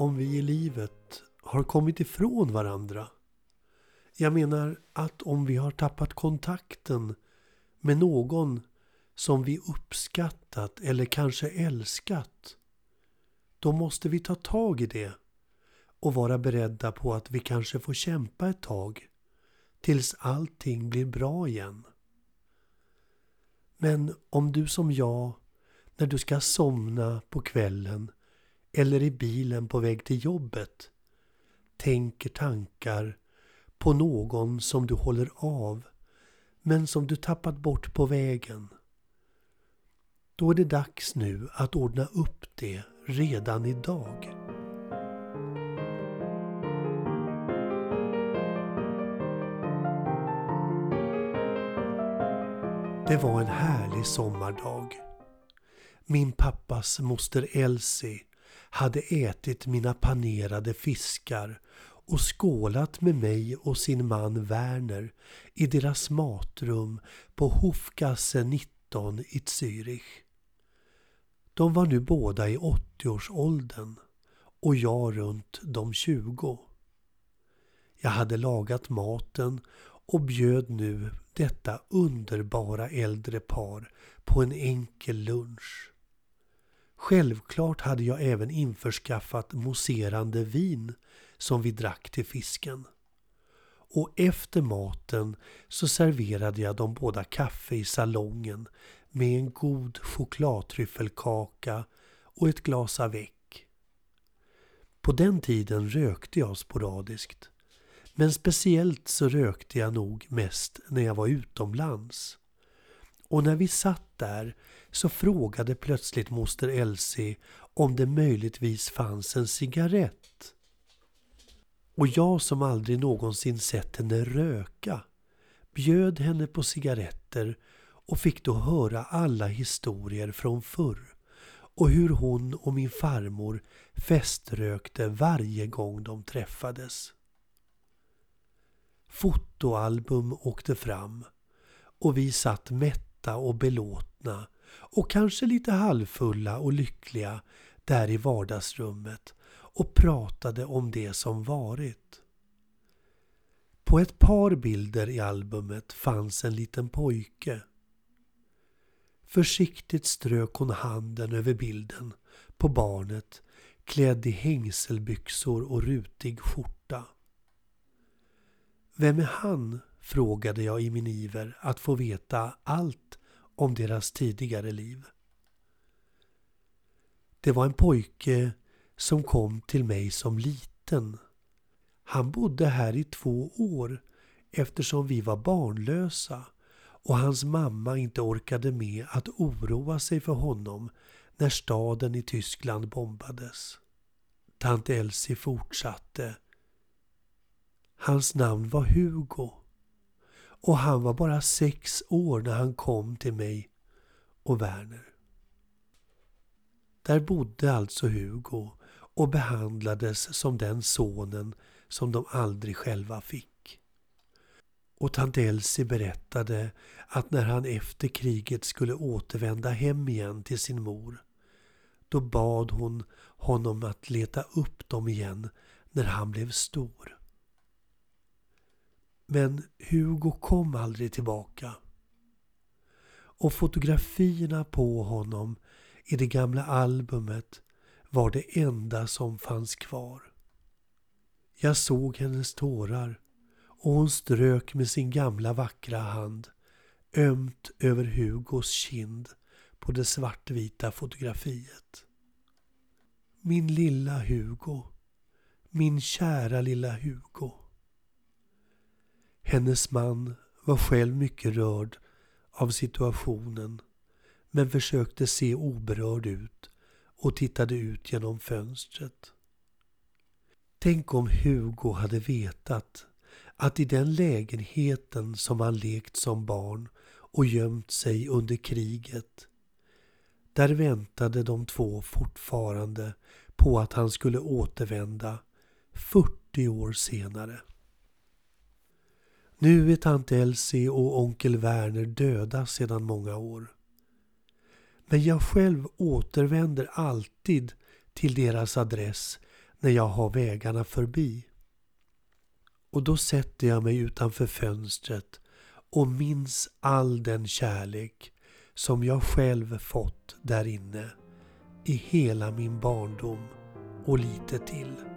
om vi i livet har kommit ifrån varandra. Jag menar att om vi har tappat kontakten med någon som vi uppskattat eller kanske älskat. Då måste vi ta tag i det och vara beredda på att vi kanske får kämpa ett tag tills allting blir bra igen. Men om du som jag, när du ska somna på kvällen eller i bilen på väg till jobbet, tänker tankar på någon som du håller av men som du tappat bort på vägen. Då är det dags nu att ordna upp det redan idag. Det var en härlig sommardag. Min pappas moster Elsie hade ätit mina panerade fiskar och skålat med mig och sin man Werner i deras matrum på Hofgasse 19 i Zürich. De var nu båda i 80-årsåldern och jag runt de 20. Jag hade lagat maten och bjöd nu detta underbara äldre par på en enkel lunch. Självklart hade jag även införskaffat mousserande vin som vi drack till fisken. Och efter maten så serverade jag de båda kaffe i salongen med en god chokladtryffelkaka och ett glas avec. På den tiden rökte jag sporadiskt. Men speciellt så rökte jag nog mest när jag var utomlands. Och när vi satt där så frågade plötsligt moster Elsie om det möjligtvis fanns en cigarett. Och jag som aldrig någonsin sett henne röka bjöd henne på cigaretter och fick då höra alla historier från förr och hur hon och min farmor feströkte varje gång de träffades. Fotoalbum åkte fram och vi satt mätta och belåtna och kanske lite halvfulla och lyckliga där i vardagsrummet och pratade om det som varit. På ett par bilder i albumet fanns en liten pojke Försiktigt strök hon handen över bilden på barnet klädd i hängselbyxor och rutig skjorta. Vem är han? Frågade jag i min iver att få veta allt om deras tidigare liv. Det var en pojke som kom till mig som liten. Han bodde här i två år eftersom vi var barnlösa och hans mamma inte orkade med att oroa sig för honom när staden i Tyskland bombades. Tant Elsie fortsatte. Hans namn var Hugo och han var bara sex år när han kom till mig och Werner. Där bodde alltså Hugo och behandlades som den sonen som de aldrig själva fick. Och tant Elsie berättade att när han efter kriget skulle återvända hem igen till sin mor, då bad hon honom att leta upp dem igen när han blev stor. Men Hugo kom aldrig tillbaka. Och fotografierna på honom i det gamla albumet var det enda som fanns kvar. Jag såg hennes tårar och hon strök med sin gamla vackra hand ömt över Hugos kind på det svartvita fotografiet. Min lilla Hugo. Min kära lilla Hugo. Hennes man var själv mycket rörd av situationen men försökte se oberörd ut och tittade ut genom fönstret. Tänk om Hugo hade vetat att i den lägenheten som han lekt som barn och gömt sig under kriget, där väntade de två fortfarande på att han skulle återvända 40 år senare. Nu är tant Elsie och onkel Werner döda sedan många år. Men jag själv återvänder alltid till deras adress när jag har vägarna förbi. Och då sätter jag mig utanför fönstret och minns all den kärlek som jag själv fått där inne i hela min barndom och lite till.